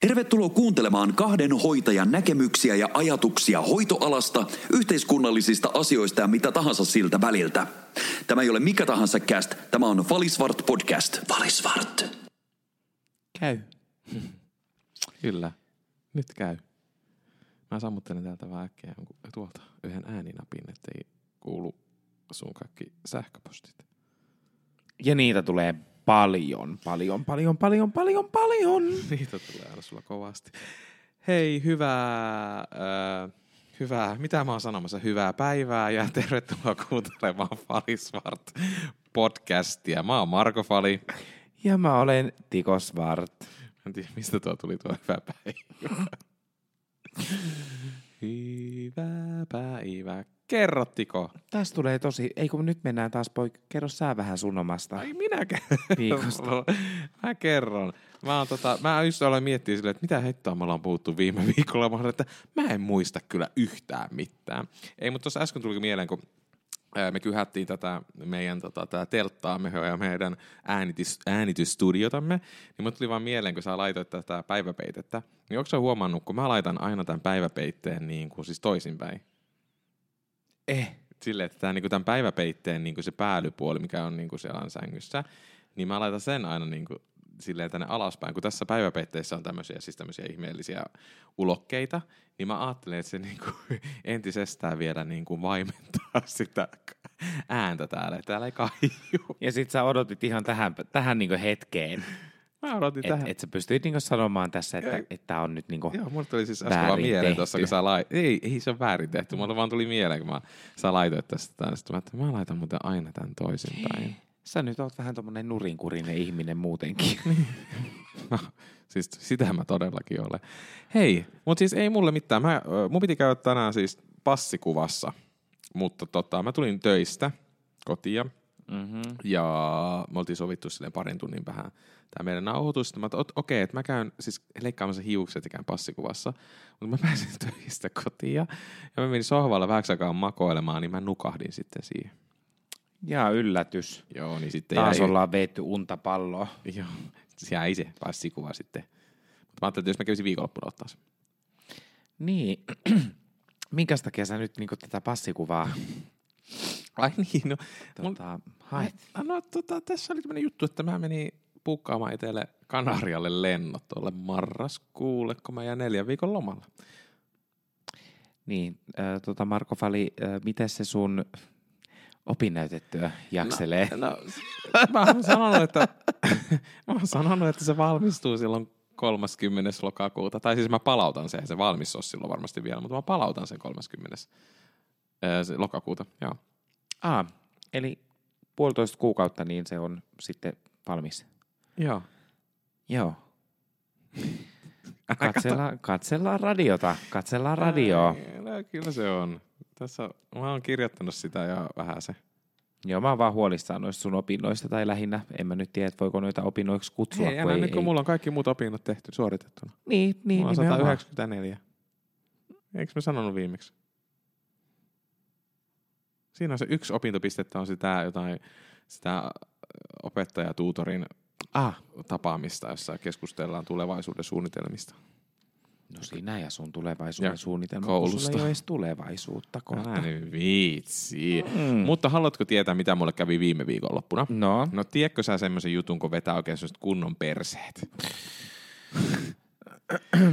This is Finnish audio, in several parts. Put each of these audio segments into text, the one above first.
Tervetuloa kuuntelemaan kahden hoitajan näkemyksiä ja ajatuksia hoitoalasta, yhteiskunnallisista asioista ja mitä tahansa siltä väliltä. Tämä ei ole mikä tahansa cast, tämä on Valisvart podcast. Valisvart. Käy. Kyllä. Nyt käy. Mä sammuttelen täältä vähän äkkiä tuolta yhden ääninapin, ettei kuulu sun kaikki sähköpostit. Ja niitä tulee paljon, paljon, paljon, paljon, paljon, paljon. Niitä tulee aina sulla kovasti. Hei, hyvää, äh, hyvää, mitä mä oon sanomassa, hyvää päivää ja tervetuloa kuuntelemaan Falisvart podcastia. Mä oon Marko Fali. Ja mä olen Tiko Svart. Mä en tiedä, mistä tuo tuli tuo hyvä päivä. Hyvää päivää. Kerrottiko? Tästä tulee tosi, ei kun nyt mennään taas poik, kerro sä vähän sun omasta. Ai minä Viikosta. kerron. Mä kerron. Mä, oon tota, mä just aloin miettiä silleen, että mitä hittoa me ollaan puhuttu viime viikolla. Mä sanoin, että mä en muista kyllä yhtään mitään. Ei, mutta tuossa äsken tuli mieleen, kun me kyhättiin tätä meidän tota, tää telttaamme ja meidän äänitys, äänitysstudiotamme, niin mut tuli vaan mieleen, kun sä laitoit tätä päiväpeitettä, niin onko sä huomannut, kun mä laitan aina tämän päiväpeitteen niin kuin siis toisinpäin? Eh. silleen, että tämä, niinku, tämän päiväpeitteen niinku, se päällypuoli, mikä on niinku, siellä on sängyssä, niin mä laitan sen aina niinku, silleen tänne alaspäin. Kun tässä päiväpeitteessä on tämmöisiä, siis tämmöisiä ihmeellisiä ulokkeita, niin mä ajattelen, että se niinku, entisestään vielä niinku, vaimentaa sitä ääntä täällä. Täällä ei kaiju. Ja sit sä odotit ihan tähän, tähän niinku hetkeen, Mä odotin että tähän. et sä pystyit niinku sanomaan tässä, että Ei. et tää on nyt niinku... Joo, mulle tuli siis äsken vaan mieleen tuossa, kun sä lait... Ei, ei se on väärin tehty. Mulle vaan tuli mieleen, kun mä, sä laitoit tästä tänne. Sitten mä, että mä laitan muuten aina tämän toisinpäin. Sä nyt oot vähän tommonen nurinkurinen ihminen muutenkin. No, siis sitä mä todellakin olen. Hei, mutta siis ei mulle mitään. Mä, mun piti käydä tänään siis passikuvassa, mutta tota, mä tulin töistä kotia mm-hmm. ja me oltiin sovittu silleen parin tunnin vähän tämä meidän nauhoitus. Sitten Mä että okei, okay, että mä käyn siis leikkaamassa hiukset ja käyn passikuvassa, mutta mä pääsin töistä kotiin ja mä menin sohvalla vähäksi aikaa makoilemaan, niin mä nukahdin sitten siihen. Ja yllätys. Joo, niin sitten Taas jäi, ollaan veetty unta palloa. joo, se jäi se passikuva sitten. Mutta mä ajattelin, että jos mä kävisin viikonloppuna ottaa sen. Niin. Minkäs takia sä nyt niinku tätä passikuvaa Ai niin, no. Mun- tota, haet? No tota, tässä oli tämmöinen juttu, että mä menin pukkaamaan itselle Kanarialle lennot tuolle marraskuulle, kun mä jään neljän viikon lomalla. Niin, äh, tota Marko Fali, äh, miten se sun opinnäytetyö jakselee? No, no mä oon sanonut, että, mä oon sanonut, että se valmistuu silloin 30. lokakuuta. Tai siis mä palautan sen, se valmis on silloin varmasti vielä, mutta mä palautan sen 30. ää, se lokakuuta, joo. Ah, eli puolitoista kuukautta, niin se on sitten valmis. Joo. Joo. Katsellaan, katsellaan radiota, katsellaan radioa. No, kyllä se on. Tässä mä oon kirjoittanut sitä ja vähän se. Joo, mä oon vaan huolissaan noista sun opinnoista, tai lähinnä, en mä nyt tiedä, että voiko noita opinnoiksi kutsua, Ei, enää ei, nyt kun ei. mulla on kaikki muut opinnot tehty, suoritettuna. Niin, niin, Mulla on nimenomaan. 194. Eikö mä sanonut viimeksi? Siinä on se yksi opintopistettä on sitä jotain, sitä opettajatuutorin Ah, tapaamista, jossa keskustellaan tulevaisuuden suunnitelmista. no sinä ja sun tulevaisuuden Ja suunnitelma, koulusta. kun sulla ei ole edes tulevaisuutta kohta. Älä nyt viitsi. Mm. Mutta haluatko tietää, mitä mulle kävi viime viikonloppuna? No, No tiedätkö sä semmoisen jutun, kun vetää oikein semmoiset kunnon perseet?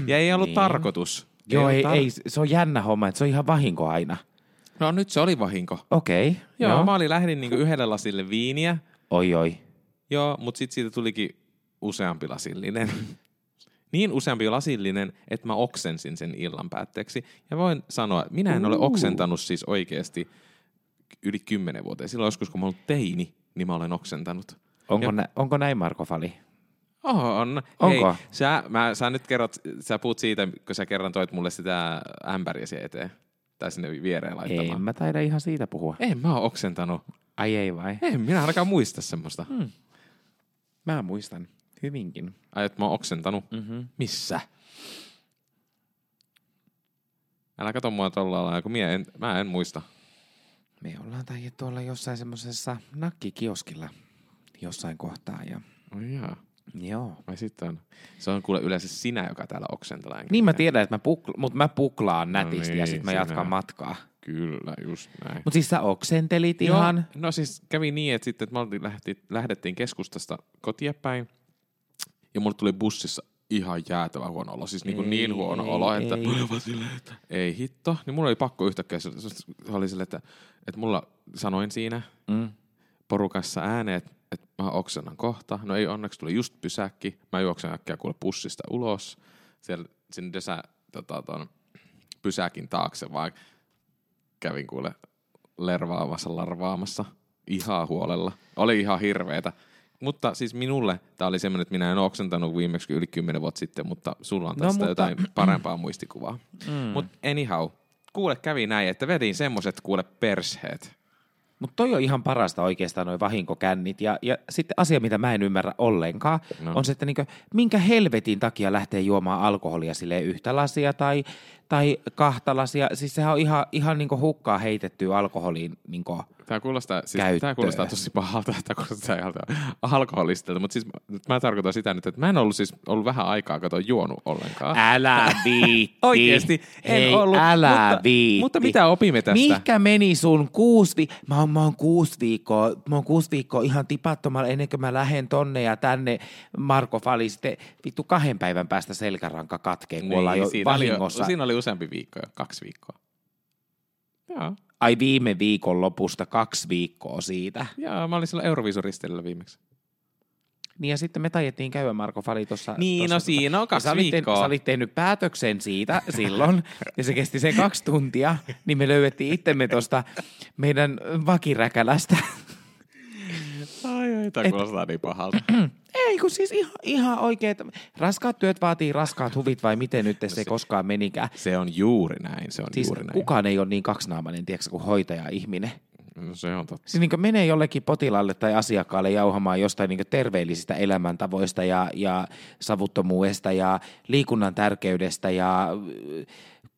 ja ei ollut Niin. tarkoitus. joo, ollut ei, tar- ei, se on jännä homma, että se on ihan vahinko aina. No nyt se oli vahinko. Okei, okay, Joo, joo. mä olin lähdin niinku yhdelle lasille viiniä. Oi, oi. Joo, mutta sitten siitä tulikin useampi lasillinen. niin useampi lasillinen, että mä oksensin sen illan päätteeksi. Ja voin sanoa, että minä en ole oksentanut siis oikeasti yli kymmenen vuoteen. Silloin joskus, kun mä ollut teini, niin mä olen oksentanut. Onko, Ja- nä, onko näin, Marko Fali? On. Onko? Hei, sä, mä, sä nyt kerrot, sä puhut siitä, kun sä kerran toit mulle sitä ämpäriä siihen eteen. Tai sinne viereen laittamaan. En mä taida ihan siitä puhua. En mä oo oksentanut. Ai ei vai? En minä ainakaan muista semmoista. Hmm. Mä muistan hyvinkin. Ai, että mä oon oksentanut. Mm-hmm. Missä? Älä kato mua tolla lailla, kun mie en, mä en muista. Me ollaan taidettu olla jossain semmoisessa nakkikioskilla jossain kohtaa. Ja Oi jaa. Joo. Vai sitten on? Se on kuule yleensä sinä, joka täällä oksentelee. enkä Niin mä tiedän, että mä pukla, mutta mä puklaan nätisti ja niin, sitten mä sinä. jatkan matkaa. Kyllä, just näin. Mutta siis sä oksentelit Joo, ihan. No siis kävi niin, että sitten että me lähti, lähdettiin keskustasta kotia päin. Ja mulle tuli bussissa ihan jäätävä huono olo. Siis niin, kuin niin huono Ei, olo, että ei. ei hitto. Niin mulla oli pakko yhtäkkiä, se se oli sille, että, että mulla sanoin siinä Mm. porukassa ääneen, että, että mä oksennan kohta. No ei onneksi tuli just pysäkki. Mä juoksen äkkiä kuule bussista ulos. Siellä sinne desä, tota, ton, pysäkin taakse, vaan kävin kuule lervaamassa, larvaamassa ihan huolella. Oli ihan hirveetä. Mutta siis minulle tämä oli semmoinen, että minä en oksentanut viimeksi yli 10 vuotta sitten, mutta sulla on No, tästä no, mutta- jotain parempaa muistikuvaa. Mm. Mutta anyhow, kuule kävi näin, että vedin semmoiset kuule persheet. Mutta toi on ihan parasta oikeastaan noin vahinkokännit. Ja, ja sitten asia, mitä mä en ymmärrä ollenkaan, no. on se, että niinkö, minkä helvetin takia lähtee juomaan alkoholia sille yhtä lasia tai, tai kahta lasia. Siis sehän on ihan, ihan niinku hukkaa heitettyä alkoholiin. Niinku. Tämä kuulostaa, siis, Käyttöön. tämä kuulostaa tosi pahalta, että kuulostaa ihan alkoholistilta, mutta siis mä tarkoitan sitä nyt, että mä en ollut siis ollut vähän aikaa, kato juonut ollenkaan. Älä viitti. Oikeesti, en Hei, ollut, älä mutta, viitti. mutta mitä opimme tästä? Mihinkä meni sun kuusi vi- mä, oon, mä oon kuusi viikkoa, mä oon kuusi viikkoa ihan tipattomalla ennen kuin mä lähden tonne ja tänne Marko Fali sitten vittu kahden päivän päästä selkäranka katkeen, kun niin, ollaan jo siinä, oli, vahingossa. jo, siinä oli useampi viikko, jo, kaksi viikkoa. Joo, Ai viime viikon lopusta kaksi viikkoa siitä. joo mä olin silloin Euroviisuristeillä viimeksi. Niin ja sitten me tajettiin käydä Marko Fali tuossa. Niin, no siinä on kaksi sä viikkoa. sä olit tehnyt päätöksen siitä silloin, ja se kesti sen kaksi tuntia, niin me löydettiin itsemme tuosta meidän vakiräkälästä. Ai, ai, tämä kuulostaa niin pahalta. Ei, kun siis ihan, ihan oikein. että Raskaat työt vaatii raskaat huvit vai miten nyt se, se- koskaan menikään. Se on juuri näin, se on Siis juuri näin. kukaan ei ole niin kaksinaamainen, tiedätkö, kuin hoitaja-ihminen. No, se on totta. Siis niin menee jollekin potilaalle tai asiakkaalle jauhamaan jostain niin terveellisistä elämäntavoista ja, ja savuttomuudesta ja liikunnan tärkeydestä ja äh,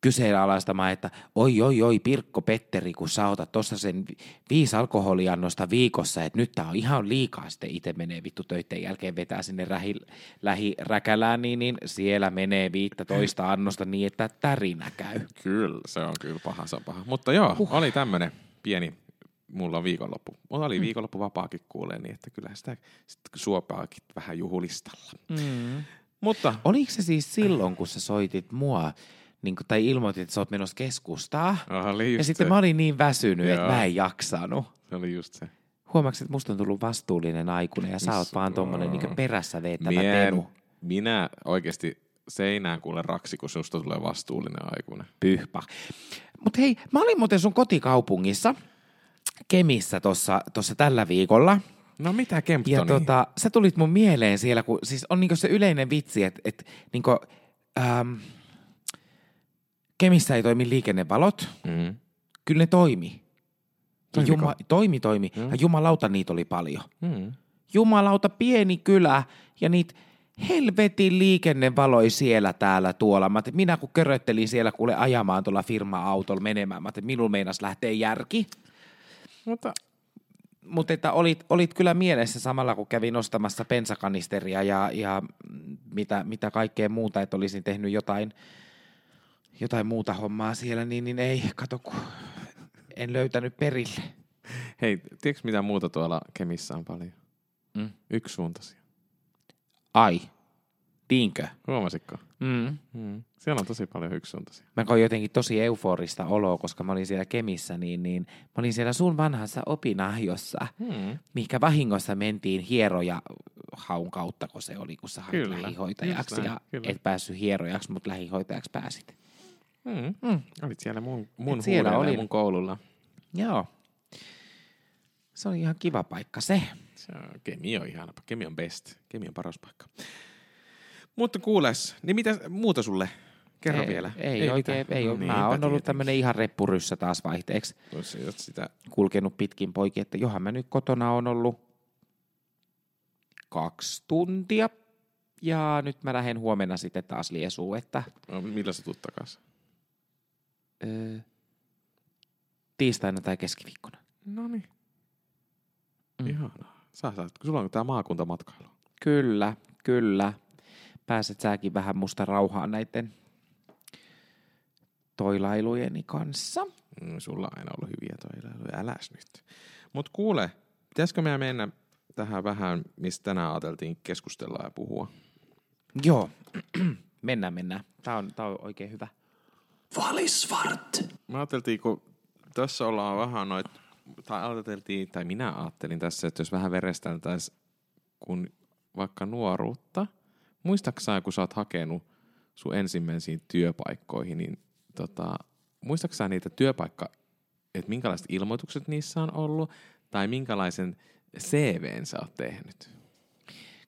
kyseenalaistamaan, että oi, oi, oi, Pirkko Petteri, kun sä otat tuossa sen vi- viisi alkoholiannosta viikossa, että nyt tää on ihan liikaa, sitten itse menee vittu töiden jälkeen vetää sinne lähi, lähiräkälään, niin, niin siellä menee viittä toista annosta niin, että tärinä käy. Kyllä, se on kyllä paha, se on paha. Mutta joo, Huh. oli tämmönen pieni, mulla on viikonloppu. Mulla oli viikonloppu vapaakin kuulee, niin että kyllä sitä sit suopaakin vähän juhulistalla. Mm. Mutta Oliko se siis silloin, kun sä soitit mua, niin kun, tai ilmoitit, että sä oot menossa keskustaa, oli ja just sitten se. mä olin niin väsynyt, Joo. että mä en jaksanut. se oli just se. Huomaatko, että musta on tullut vastuullinen aikuinen ja sä oot vaan tommonen niin perässä veettävä Mien, tenu. minä oikeasti seinään kuule raksi, kun susta tulee vastuullinen aikuinen. Pyhpä. Mutta hei, mä olin muuten sun kotikaupungissa, Kemissä tossa, tossa tällä viikolla. No mitä Kemptoni? Ja tota, sä tulit mun mieleen siellä, kun siis on niinku se yleinen vitsi, että et, niinku, ähm, Kemissä ei toimi liikennevalot. Mm. Kyllä ne toimi. Ja? Juma, toimi, toimi. Joo. Ja jumalauta niitä oli paljon. Mm. Jumalauta pieni kylä ja niitä helvetin liikennevaloi siellä täällä tuolla. Mä ajattelin, minä kun köröttelin siellä kuule ajamaan tuolla firma-autolla menemään, mä minulla meinas lähtee järki. Mutta Mutta että olit, olit kyllä mielessä samalla, kun kävin ostamassa pensakanisteria ja, ja mm, mitä, mitä kaikkea muuta, että olisin tehnyt jotain, jotain muuta hommaa siellä, niin, niin ei, kato kun en löytänyt perille. hei, tiedätkö mitä muuta tuolla Kemissä on paljon? Mm. Yksisuuntaisia. Ai, tiinkö? Huomasitko? Mm. Mm. Siellä on tosi paljon yksisuuntaisia. Mä koin jotenkin tosi euforista oloa, koska mä olin siellä Kemissä, niin, niin mä olin siellä sun vanhassa opinahjossa, Mm. mikä vahingossa mentiin hieroja haun kautta, kun se oli, kun sä hait Kyllä, lähihoitajaksi näin, ja kyllä. et päässyt hierojaksi, mutta lähihoitajaksi pääsit. Mm. Mm. Olit siellä mun, mun Et siellä olin. mun koululla. Joo. Se on ihan kiva paikka se. Se on, Kemi on ihana. Kemi on best. Kemi on paras paikka. Mutta kuules, niin mitä muuta sulle? Kerro ei, vielä. Ei, ei oikein, mitään. ei No ole. niinpä Mä oon ollut tämmönen ihan reppuryssä taas vaihteeksi. Jos ei ole sitä Kulkenut pitkin poikin, että johan mä nyt kotona on ollut kaksi tuntia. Ja nyt mä lähden huomenna sitten taas liesuun, että no, millä sä tuut takaisin? Öö, tiistaina tai keskiviikkona. No niin. Mm. Ihanaa. Sä saat, sulla on tää maakuntamatkailu. Kyllä, kyllä. Pääset säkin vähän musta rauhaan näiden toilailujeni kanssa. Mm, sulla on aina ollut hyviä toilailuja, äläs nyt. Mut kuule, pitäisikö meidän mennä tähän vähän, mistä tänään ajateltiin keskustella ja puhua? Joo, mennään, mennään. Tää on, tää on oikein hyvä. Valisvart. Me ajateltiin, kun tässä ollaan vähän noit, tai ajateltiin, tai minä ajattelin tässä, että jos vähän veresteltäisiin kun vaikka nuoruutta, muistaaksä, kun sä oot hakenut sun ensimmäisiin työpaikkoihin, niin tota, muistaaksä niitä työpaikka, että minkälaiset ilmoitukset niissä on ollut, tai minkälaisen CVn sä oot tehnyt?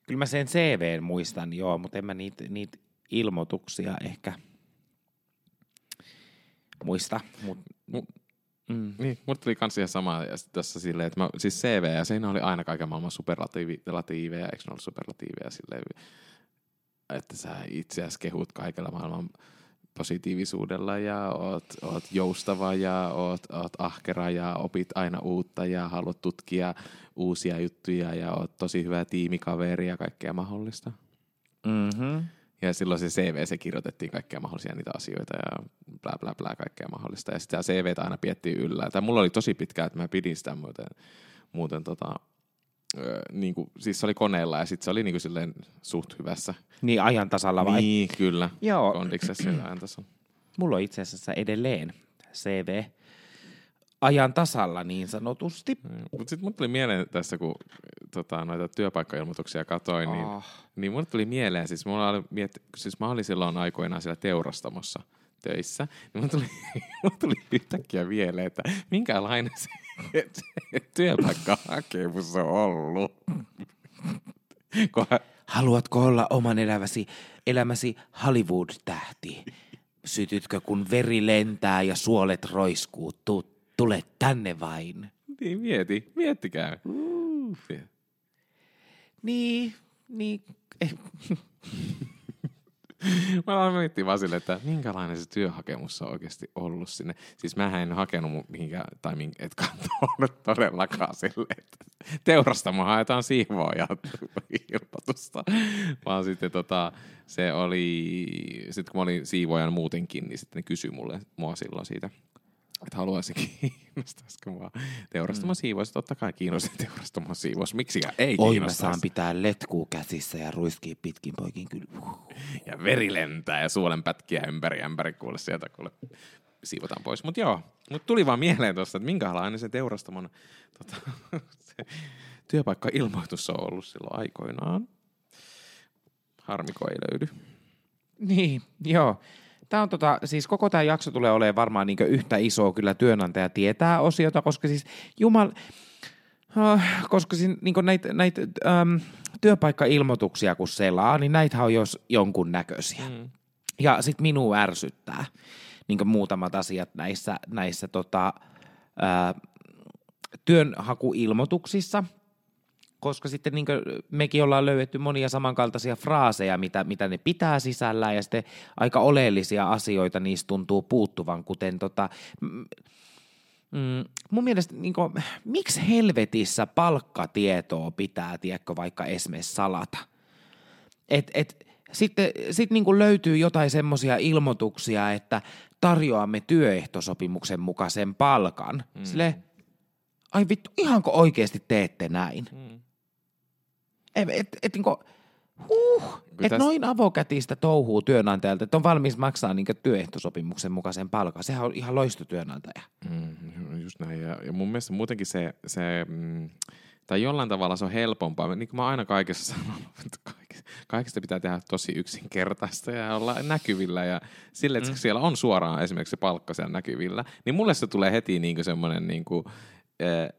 Kyllä mä sen CVn muistan, joo, mutta en mä niitä, niitä ilmoituksia ehkä muista. Mut, Mu- mm. Niin, mulle tuli kans ihan sama tässä silleen, että mä, siis CV ja siinä oli aina kaiken maailman superlatiiveja, eikö ne ollut superlatiiveja silleen, että sä itseäsi kehut kaikella maailman positiivisuudella ja oot, oot joustava ja oot, oot ahkera ja opit aina uutta ja haluat tutkia uusia juttuja ja oot tosi hyvä tiimikaveri ja kaikkea mahdollista. Mm-hmm. Ja silloin se CV, se kirjoitettiin kaikkea mahdollisia niitä asioita ja bla bla bla kaikkea mahdollista. Ja sitten CV aina piettiin yllä. Tai mulla oli tosi pitkään, että mä pidin sitä muuten, muuten tota, ö, niin kuin, siis se oli koneella ja sitten se oli niin kuin silleen suht hyvässä. Niin ajan tasalla vai? Niin, kyllä. Joo. Kondiksessa ajan tasalla. Mulla on itse asiassa edelleen CV ajan tasalla niin sanotusti. Mutta sitten mulle tuli mieleen tässä, kun tota, noita työpaikkailmoituksia katoin, niin, Oh. niin mulle tuli mieleen, siis, mulla oli miet, siis mä olin silloin aikoinaan siellä teurastamossa töissä, niin mulle tuli, mulle tuli yhtäkkiä mieleen, että minkälainen se, työpaikkahakemus on ollut. Haluatko olla oman elämäsi, elämäsi Hollywood-tähti? Sytytkö, kun veri lentää ja suolet roiskuu? Tu, tule tänne vain. niin mieti, miettikää. Niin, niin. Eh, Mä aloin miettiä vaan silleen, että minkälainen se työhakemus on oikeasti ollut sinne. Siis mä en hakenut mihinkään, tai mink, et katsonut todellakaan silleen, että teurastamoon haetaan siivoja ilmoitusta. Vaan sitten tota, se oli, sitten kun mä olin siivojan muutenkin, niin sitten ne kysyi mulle, mua silloin siitä, että haluaisin kiinnostaisiko mua teurastamon siivous. Totta kai kiinnostaa teurastamon siivous. Miksikään ei Oi, mä kiinnostaisi. saan pitää letkuu käsissä ja ruiskii pitkin poikin kyllä. ja veri lentää ja suolenpätkiä ympäri ämpäri kuule sieltä kuule siivotaan pois. Mutta joo, mut tuli vaan mieleen tuosta, että minkälainen se teurastamon tota, se työpaikka-ilmoitus on ollut silloin aikoinaan. Harmi, kun ei löydy. Niin, joo. Tämä on tota, siis koko tämä jakso tulee olemaan varmaan niin yhtä iso kyllä työnantaja tietää osiota, koska siis jumal, äh, koska siis niin näitä näit, ähm, työpaikkailmoituksia kun selaa, niin näitä on jos jonkun näköisiä. Mm. Ja sitten minua ärsyttää niin muutamat asiat näissä, näissä tota, äh, työnhakuilmoituksissa, koska sitten niin mekin ollaan löydetty monia samankaltaisia fraaseja, mitä, mitä ne pitää sisällään, ja sitten aika oleellisia asioita niistä tuntuu puuttuvan, kuten tota, mm, mun mielestä, niin kuin, miksi helvetissä palkkatietoa pitää, tiedätkö, vaikka esimerkiksi salata? Et, et, sitten sit niin löytyy jotain semmoisia ilmoituksia, että tarjoamme työehtosopimuksen mukaisen palkan. Mm. Sille, ai vittu, ihanko oikeasti teette näin? Mm. Et, et, et, niin kuin, huh, et täs- noin avokätistä touhuu työnantajalta, että on valmis maksaa niin työehtosopimuksen mukaisen palkan. Sehän on ihan loistotyönantaja. Mm, just näin. Ja, ja mun mielestä muutenkin se, se mm, tai jollain tavalla se on helpompaa. Niin kuin mä aina kaikessa sanon, että kaikesta pitää tehdä tosi yksinkertaista ja olla näkyvillä. Ja sille, että mm. siellä on suoraan esimerkiksi se palkka siellä näkyvillä, niin mulle se tulee heti niin semmoinen niin kuin, eh,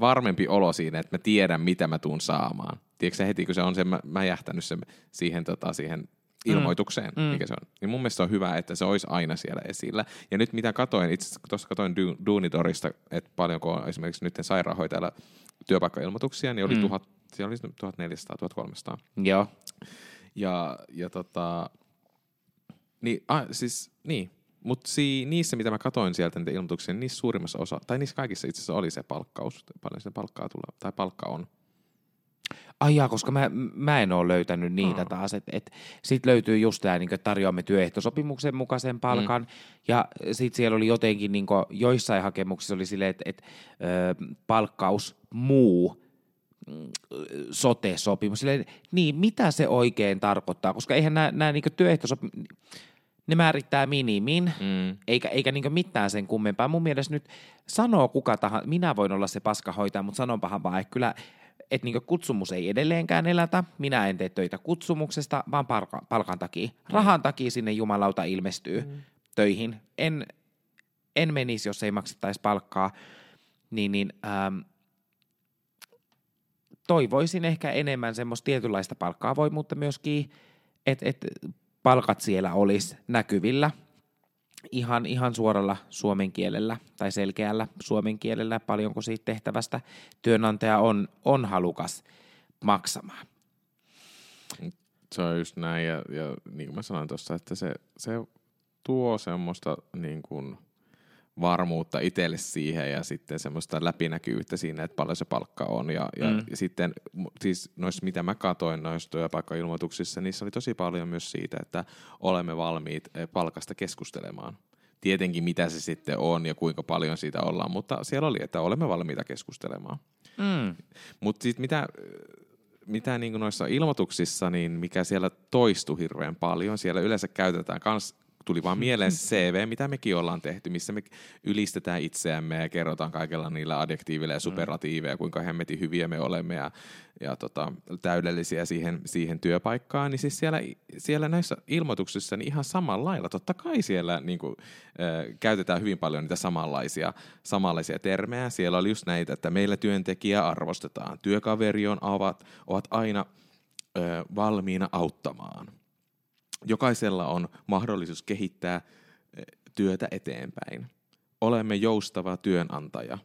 varmempi olo siinä, että mä tiedän, mitä mä tuun saamaan. Tiedätkö heti, kun se on se, mä, mä jähtänyt sen siihen, tota, siihen ilmoitukseen, mm. mikä se on. Niin mun mielestä on hyvä, että se olisi aina siellä esillä. Ja nyt mitä katoin, itse asiassa tuossa katoin Du- Duunitorista, että paljonko on esimerkiksi nyt sairaanhoitajalla työpaikkailmoituksia, niin oli mm. tuhat, siellä oli 1400-1300. Joo. Ja, ja tota, niin, ah, siis, niin. Mutta si, niissä, mitä mä katoin sieltä niitä ilmoituksia, niin niissä suurimmassa osa, tai niissä kaikissa itse asiassa oli se palkkaus, paljon se palkkaa tulee, tai palkka on. Ajaa, koska mä, mä en ole löytänyt niitä Aa. taas. Et, et, sitten löytyy just tämä, niin tarjoamme työehtosopimuksen mukaisen palkan. Mm. Ja sitten siellä oli jotenkin, niin joissain hakemuksissa oli silleen, että et, palkkaus muu mm, sote-sopimus. Silleen, niin, mitä se oikein tarkoittaa? Koska eihän nämä, nämä niin työehtosopimukset, ne määrittää minimin, Mm. eikä, eikä niin mitään sen kummempaa. Mun mielestä nyt sanoo kuka tahansa, minä voin olla se paskahoitaja, mutta sanonpahan vaan, että kyllä että niin kutsumus ei edelleenkään elätä, minä en tee töitä kutsumuksesta, vaan palka, palkan takia. Rahan takia sinne jumalauta ilmestyy mm. töihin. En, en menisi, jos ei maksettaisi palkkaa. Niin, niin ähm, toivoisin ehkä enemmän semmoista tietynlaista palkkaa voi, mutta myöskin, että et palkat siellä olisi näkyvillä ihan, ihan suoralla suomen kielellä tai selkeällä suomen kielellä, paljonko siitä tehtävästä työnantaja on, on halukas maksamaan. Se on just näin, ja, ja niin kuin mä sanoin tuossa, että se, se tuo semmoista niin kuin varmuutta itselle siihen ja sitten semmoista läpinäkyvyyttä siinä, että paljon se palkka on. Ja, ja, Mm. sitten siis noissa, mitä mä katoin noissa työpaikkailmoituksissa, niissä oli tosi paljon myös siitä, että olemme valmiit eh, palkasta keskustelemaan. Tietenkin mitä se sitten on ja kuinka paljon siitä ollaan, mutta siellä oli, että olemme valmiita keskustelemaan. Mm. Mutta sitten mitä, mitä niin noissa ilmoituksissa, niin mikä siellä toistui hirveän paljon, siellä yleensä käytetään kans tuli vaan mieleen se CV, mitä mekin ollaan tehty, missä me ylistetään itseämme ja kerrotaan kaikella niillä adjektiiveilla ja superlatiiveilla, kuinka hemmetin hyviä me olemme ja, ja tota, täydellisiä siihen, siihen työpaikkaan. Niin siis siellä, siellä näissä ilmoituksissa niin ihan samalla lailla, totta kai siellä niin kuin, äh, käytetään hyvin paljon niitä samanlaisia, samanlaisia termejä. Siellä oli just näitä, että meillä työntekijä arvostetaan, työkaveri on ovat, ovat aina äh, valmiina auttamaan jokaisella on mahdollisuus kehittää eh, työtä eteenpäin. Olemme joustava työnantaja.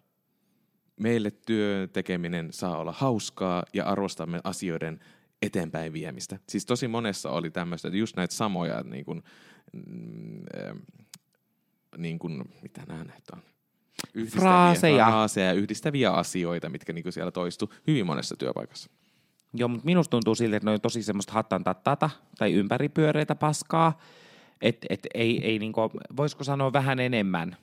Meille työn tekeminen saa olla hauskaa ja arvostamme asioiden eteenpäin viemistä. Siis tosi monessa oli tämmöistä, että just näitä samoja, niin kuin, mm, niin kuin, mitä nämä näitä on? Yhdistäviä Fraaseja. fraaseja, yhdistäviä asioita, mitkä niin kuin siellä toistu hyvin monessa työpaikassa. Joo, mutta minusta tuntuu siltä, että ne on tosi semmoista hattan tattata tai ympäripyöreitä paskaa, että et ei, ei niinku, voisiko sanoa vähän enemmän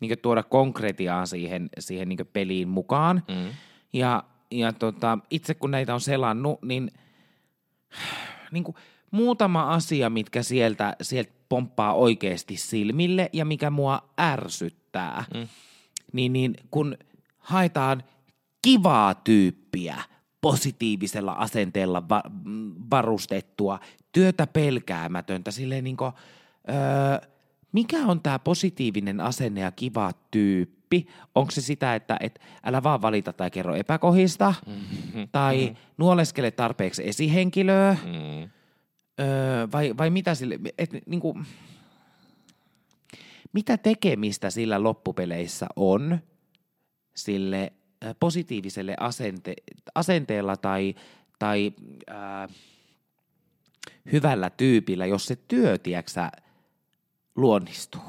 niinku tuoda konkretiaa siihen, siihen niinku peliin mukaan. Mm. Ja, ja tota, itse kun näitä on selannut, niin, niin kuin muutama asia, mitkä sieltä, sieltä pomppaa oikeasti silmille ja mikä mua ärsyttää, mm. niin, niin kun haetaan kivaa tyyppiä positiivisella asenteella va- varustettua, työtä pelkäämätöntä, silleen niin kuin, öö, mikä on tämä positiivinen asenne ja kiva tyyppi? Onko se sitä, että et älä vaan valita tai kerro epäkohista, Mm-hmm. tai nuoleskele tarpeeksi esihenkilöä, Mm. öö, vai, vai mitä sille, et, niin kuin, mitä tekemistä sillä loppupeleissä on sille positiiviselle asente, asenteella tai, tai ää, hyvällä tyypillä, jos se työ, tiedätkö, luonnistuu.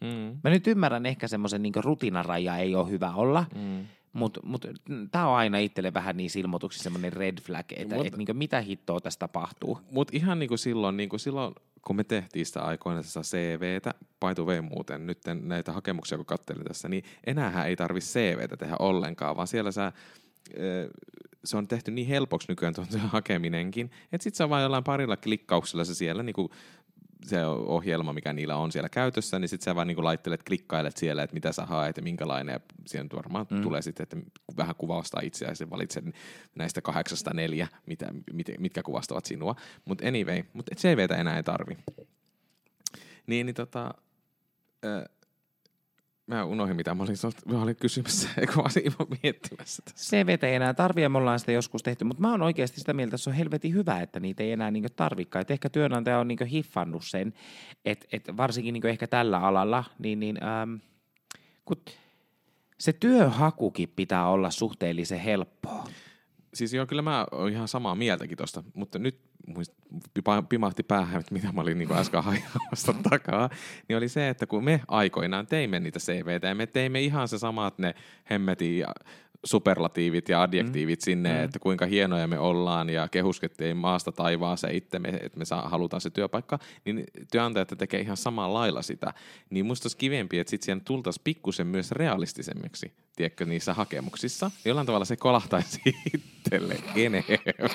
Mm. Mä nyt ymmärrän ehkä semmoisen niin rutinaraja ei ole hyvä olla, Mm. Mutta mut, tämä on aina itselle vähän niissä ilmoituksissa semmoinen red flag, että Mut- et, niin mitä hittoa tässä tapahtuu. Mutta ihan niin kuin silloin, niin kuin silloin, kun me tehtiin sitä aikoina sitä CVtä, the way muuten, nyt näitä hakemuksia kun katselin tässä, niin enää ei tarvi CVtä tehdä ollenkaan, vaan siellä sä, ö, se on tehty niin helpoksi nykyään tuon hakeminenkin, että sit sä vaan jollain parilla klikkauksella se siellä niin kuin se ohjelma, mikä niillä on siellä käytössä, niin sitten sä vaan niin laittelet, klikkailet siellä, että mitä sä haet ja minkälainen, ja siihen varmaan mm. tulee sitten, että vähän kuvastaa itseäsi ja valitset näistä kahdeksasta neljä, mitä, mit, mitkä kuvastavat sinua. Mutta anyway, mutta CVtä enää ei tarvi. Niin, niin tota, ö, mä unohdin mitä mä olin, sanonut- mä olin kysymässä, eikö mä olin miettimässä tässä. CVtä ei enää tarvitse, me ollaan sitä joskus tehty, mutta mä oon oikeasti sitä mieltä, että se on helvetin hyvä, että niitä ei enää niin tarvikaan. Et ehkä työnantaja on niin hiffannut sen, että et varsinkin niin ehkä tällä alalla, niin, niin ähm, kun se työhakukin pitää olla suhteellisen helppoa. Siis joo, kyllä mä oon ihan samaa mieltäkin tosta, mutta nyt muist, pimahti päähän, että mitä mä olin niin äsken hajaamassa takaa, niin oli se, että kun me aikoinaan teimme niitä CVtä ja me teimme ihan se samat ne hemmetin ja superlatiivit ja adjektiivit mm. sinne, mm. että kuinka hienoja me ollaan ja kehuskettiin maasta taivaaseen itsemme, että me saa, halutaan se työpaikka, niin työnantajat tekee ihan samalla lailla sitä. Niin musta olisi kivempi, että sitten siihen tultaisiin pikkusen myös realistisemmiksi, tiedätkö, niissä hakemuksissa. Jollain tavalla se kolahtaisi itselle enemmän.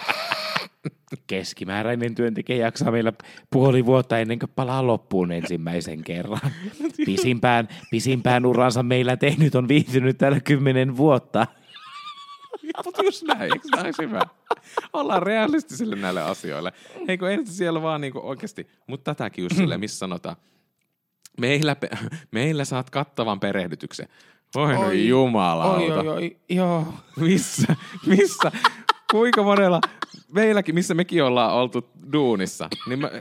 Keskimääräinen työntekijä jaksaa meillä puoli vuotta ennen kuin palaa loppuun ensimmäisen kerran. Pisimpään, pisimpään uransa meillä tehnyt on viihtynyt täällä kymmenen vuotta. Mutta just näin, eikö näin hyvä? Ollaan realistisille näille asioille. Hei kun ensin siellä vaan niinku oikeasti, mutta tätäkin just sille, missä sanotaan, meillä, meillä saat kattavan perehdytyksen. Oi, oi jumalauta. Oi, oi, oi, joo. Missä, missä, kuinka monella, meilläkin, missä mekin ollaan oltu duunissa, niin mä,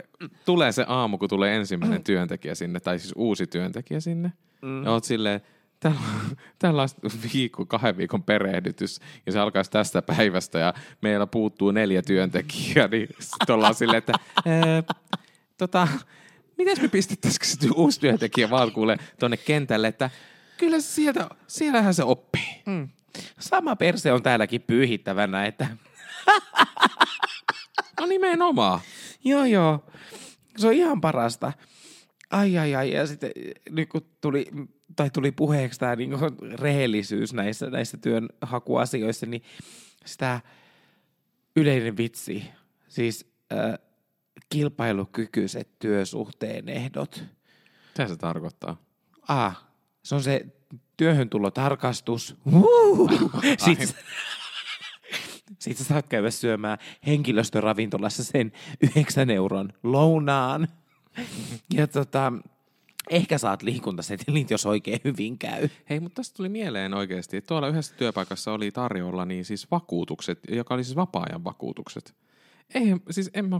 tulee se aamu, kun tulee ensimmäinen työntekijä sinne, tai siis uusi työntekijä sinne. Mm. Ja oot silleen, täällä on viikko, kahden viikon perehdytys ja se alkaisi tästä päivästä ja meillä puuttuu neljä työntekijää, niin sitten ollaan silleen, että ää, tota, miten me pistettäisikö se uusi työntekijä vaan kuule tuonne kentälle, että kyllä sieltä, siellähän se oppii. Mm. Sama perse on täälläkin pyyhittävänä, että... no nimenomaan. joo, joo. Se on ihan parasta. Ai, ai, ai. Ja sitten nyt kun tuli tai tuli puheeksi tämä niin rehellisyys näissä, näissä työnhakuasioissa, niin sitä yleinen vitsi, siis äh, kilpailukykyiset työsuhteen ehdot. Mitä se tarkoittaa? Ah, se on se työhöntulotarkastus. Sitten sitten saat käydä syömään henkilöstöravintolassa sen 9 euron lounaan. Ja tota, Ehkä saat liikuntasetelit, jos oikein hyvin käy. Hei, mutta tästä tuli mieleen oikeasti, että tuolla yhdessä työpaikassa oli tarjolla niin siis vakuutukset, joka oli siis vapaa-ajan vakuutukset. Ei, siis en mä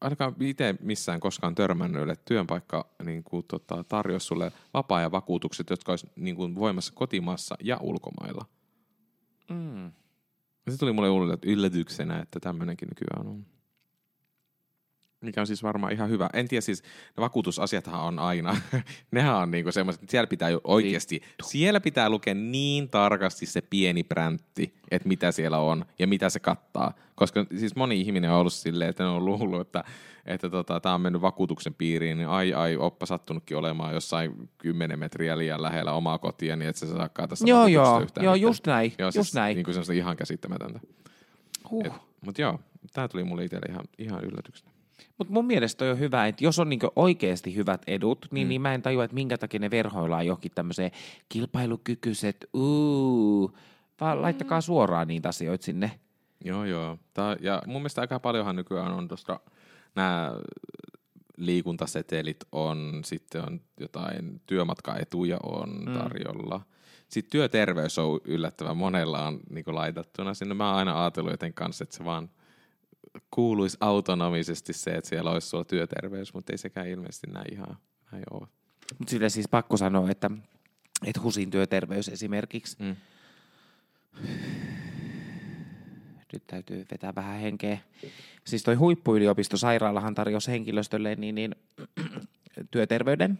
ainakaan itse missään koskaan törmännyt, että työpaikka niin kuin, tota, tarjosi sulle vapaa-ajan vakuutukset, jotka olisi niin kuin, voimassa kotimaassa ja ulkomailla. Mm. se tuli mulle yllätyksenä, että tämmöinenkin nykyään on. Mikä on siis varmaan ihan hyvä. En tiedä siis, ne vakuutusasiathan on aina, nehän on niinku semmoiset, että siellä pitää oikeasti, siellä pitää lukea niin tarkasti se pieni präntti, että mitä siellä on ja mitä se kattaa. Koska siis moni ihminen on ollut silleen, että ne on luullut, että, että tota, tämä on mennyt vakuutuksen piiriin, niin ai ai, oppa sattunutkin olemaan jossain 10 metriä liian lähellä omaa kotia, niin että se saakkaa tästä Joo, joo, yhtään joo, just näin, joo, just siis, näin. Niin kuin ihan käsittämätöntä. Huh. Mutta joo, tämä tuli mulle itselle ihan, ihan yllätyksenä. Mutta mun mielestä on hyvä, että jos on niinku oikeasti hyvät edut, niin, mm. niin mä en tajua, että minkä takia ne verhoillaan johonkin tämmöiseen kilpailukykyiset, uu, vaan mm. laittakaa suoraan niitä asioita sinne. Joo, joo. Tää, ja mun mielestä aika paljonhan nykyään on tuosta nämä liikuntasetelit on, sitten on jotain työmatkaetuja on mm. tarjolla. Sitten työterveys on yllättävän monella on niin laitettuna sinne. Mä oon aina ajatellut joten kanssa, että se vaan kuuluisi autonomisesti se, että siellä olisi sulla työterveys, mutta ei sekään ilmeisesti näin ihan näin ole. Mutta sille siis pakko sanoa, että, että HUSin työterveys esimerkiksi, mm. nyt täytyy vetää vähän henkeä. Siis toi huippuyliopistosairaalahan tarjosi henkilöstölle niin, niin, työterveyden,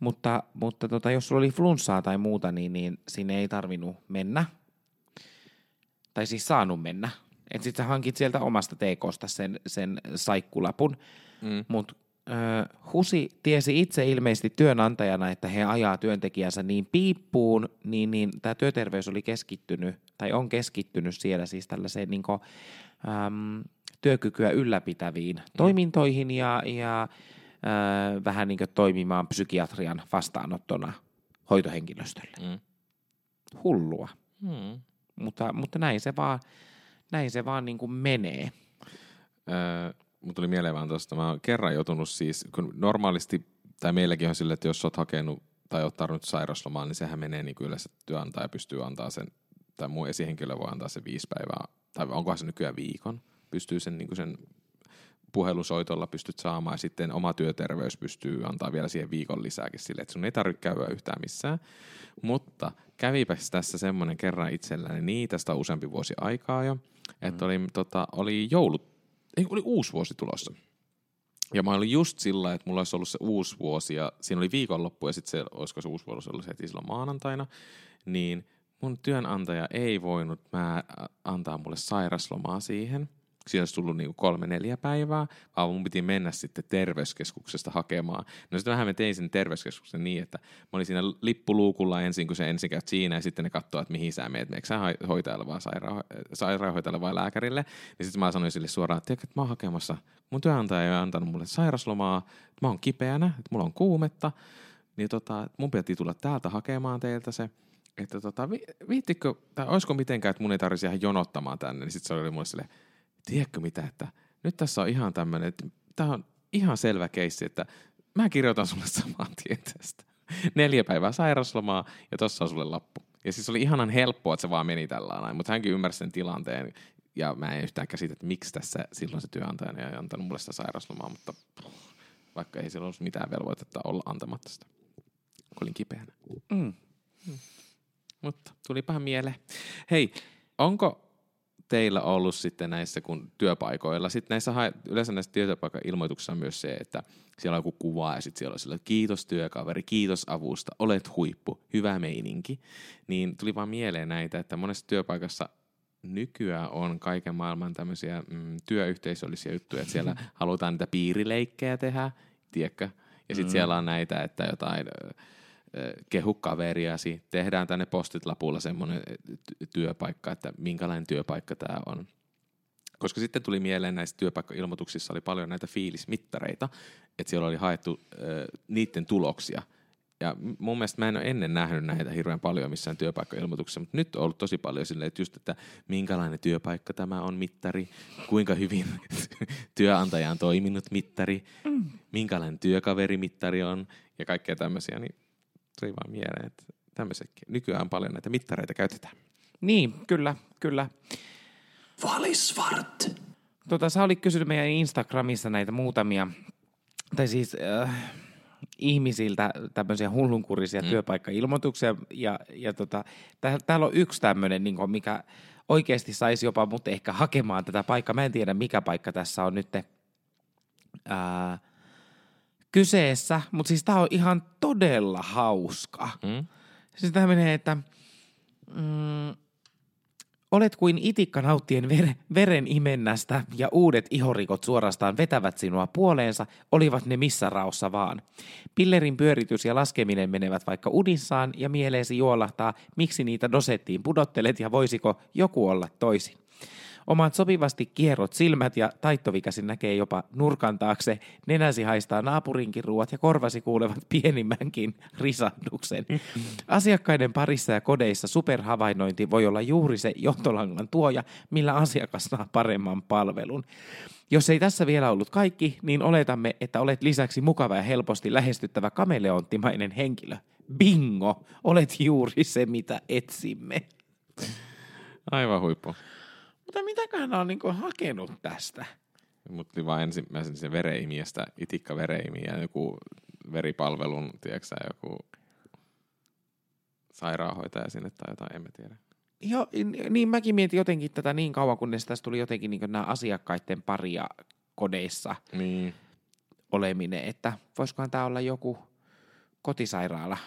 mutta, mutta tota, jos sulla oli flunssaa tai muuta, niin, niin sinne ei tarvinnut mennä. Tai siis saanut mennä, että sitten sä hankit sieltä omasta TKsta sen, sen saikkulapun. Mm. Mutta Husi tiesi itse ilmeisesti työnantajana, että he ajaa työntekijänsä niin piippuun, niin, niin tämä työterveys oli keskittynyt, tai on keskittynyt siellä siis tällaiseen niin kuin, äm, työkykyä ylläpitäviin mm. toimintoihin ja, ja äh, vähän niin kuin toimimaan psykiatrian vastaanottona hoitohenkilöstölle. Mm. Hullua. Mm. Mutta, mutta näin se vaan näin se vaan niin kuin menee. Öö, Mutta tuli mieleen vaan tuosta, mä oon kerran joutunut siis, kun normaalisti, tai meilläkin on sille, että jos oot hakenut tai oot tarvinnut sairauslomaa, niin sehän menee niin kuin yleensä työnantaja pystyy antaa sen, tai muu esihenkilö voi antaa sen viisi päivää, tai onkohan se nykyään viikon, pystyy sen, niin kuin sen puhelusoitolla pystyt saamaan ja sitten oma työterveys pystyy antaa vielä siihen viikon lisääkin sille, että sun ei tarvitse käydä yhtään missään. Mutta kävipäs tässä semmoinen kerran itselläni, niin tästä on useampi vuosi aikaa jo, että mm. oli, tota, oli joulut, ei, oli uusi vuosi tulossa. Ja mä olin just sillä, että mulla olisi ollut se uusi vuosi ja siinä oli viikonloppu ja sitten se, olisiko se uusi vuosi ollut heti silloin maanantaina, niin mun työnantaja ei voinut mä antaa mulle sairaslomaa siihen. Siinä olisi tullut niinku kolme neljä päivää, vaan mun piti mennä sitten terveyskeskuksesta hakemaan. No sitten vähän me tein sen terveyskeskuksen niin, että mä olin siinä lippuluukulla ensin, kun se ensin käyt siinä, ja sitten ne katsoo, että mihin sä meet, meneekö sä hoitajalle vai sairaanho- sairaanhoitajalle vai lääkärille. Ja sitten mä sanoin sille suoraan, että, että mä oon hakemassa, mun työnantaja ei ole antanut mulle sairaslomaa, että mä oon kipeänä, että mulla on kuumetta, niin tota, mun piti tulla täältä hakemaan teiltä se, että tota, vi, viittikö, tai olisiko mitenkään, että mun ei tarvitsisi ihan jonottamaan tänne, niin sitten se oli mulle silleen, tiedätkö mitä, että nyt tässä on ihan tämmöinen, että tämä on ihan selvä keissi, että mä kirjoitan sulle saman tien tästä. Neljä päivää sairaslomaa ja tossa on sulle lappu. Ja siis oli ihanan helppoa, että se vaan meni tällä mutta hänkin ymmärsi sen tilanteen. Ja mä en yhtään käsitä, että miksi tässä silloin se työnantaja ei antanut mulle sitä sairaslomaa, mutta vaikka ei silloin olisi mitään velvoitetta olla antamatta sitä, kun olin kipeänä. Mm. Mutta tulipahan mieleen. Hei, onko teillä ollut sitten näissä kun työpaikoilla, sitten näissä yleensä näissä työpaikan ilmoituksissa on myös se, että siellä on joku kuva ja sitten siellä on sillä, kiitos työkaveri, kiitos avusta, olet huippu, hyvä meininki. Niin tuli vaan mieleen näitä, että monessa työpaikassa nykyään on kaiken maailman tämmöisiä mm, työyhteisöllisiä juttuja, että siellä halutaan niitä piirileikkejä tehdä, tiedätkö? Ja sitten mm. siellä on näitä, että jotain kehu kaveriasi, tehdään tänne postit lapulla semmoinen työpaikka, että minkälainen työpaikka tämä on. Koska sitten tuli mieleen näissä työpaikkailmoituksissa oli paljon näitä fiilismittareita, että siellä oli haettu äh, niiden tuloksia. Ja mun mielestä mä en ole ennen nähnyt näitä hirveän paljon missään työpaikkailmoituksessa, mutta nyt on ollut tosi paljon silleen, että just, että minkälainen työpaikka tämä on mittari, kuinka hyvin työnantaja on toiminut mittari, mm. minkälainen työkaverimittari on ja kaikkea tämmöisiä, niin tuli vaan mieleen, että tämmöisetkin. Nykyään paljon näitä mittareita käytetään. Niin, kyllä, kyllä. Valisvart. Tota, sä olit kysynyt meidän Instagramissa näitä muutamia, tai siis äh, ihmisiltä tämmöisiä hullunkurisia mm. työpaikkailmoituksia, ja, ja tota, tää, täällä on yksi tämmöinen, niin mikä oikeasti saisi jopa mut ehkä hakemaan tätä paikkaa. Mä en tiedä, mikä paikka tässä on nyt. Äh, kyseessä, mutta siis tämä on ihan todella hauska. Mm. Siis tämä menee, että mm, olet kuin itikka nauttien ver- veren imennästä ja uudet ihorikot suorastaan vetävät sinua puoleensa, olivat ne missä raossa vaan. Pillerin pyöritys ja laskeminen menevät vaikka udissaan ja mieleesi juolahtaa, miksi niitä dosettiin pudottelet ja voisiko joku olla toisin. Omat sopivasti kierrot silmät ja taittovikäsin näkee jopa nurkan taakse. Nenäsi haistaa naapurinkin ruuat ja korvasi kuulevat pienimmänkin risahduksen. Asiakkaiden parissa ja kodeissa superhavainnointi voi olla juuri se johtolangan tuoja, millä asiakas saa paremman palvelun. Jos ei tässä vielä ollut kaikki, niin oletamme, että olet lisäksi mukava ja helposti lähestyttävä kameleonttimainen henkilö. Bingo! Olet juuri se, mitä etsimme. Aivan huippu. Mutta mitäköhän on niin hakenut tästä? Mutta vaan ensimmäisen se vereimiestä, itikka vereimi ja joku veripalvelun, tiedätkö joku sairaanhoitaja sinne tai jotain, en mä tiedä. Joo, niin mäkin mietin jotenkin tätä niin kauan, kunnes tässä tuli jotenkin niin nämä asiakkaiden paria kodeissa niin. oleminen, että voisikohan tämä olla joku kotisairaala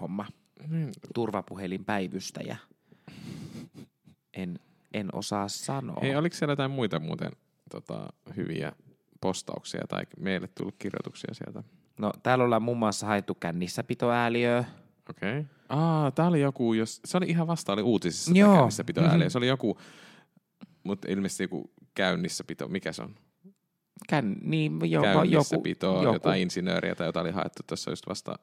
homma, niin. turvapuhelinpäivystäjä. En, en osaa sanoa. Hei, oliko siellä jotain muita muuten tota, hyviä postauksia tai meille tullut kirjoituksia sieltä? No täällä ollaan muun muassa haettu kännissapitoääliöä. Okei. Okay. Aa, tää oli joku, jos, se oli ihan vasta, oli uutisissa Joo. kännissapitoääliö. Mm-hmm. Se oli joku, mutta ilmeisesti joku käynnissapito, mikä se on? Kän, niin, jo, käynnissapito, joku, jotain insinööriä tai jotain oli haettu tuossa just vasta,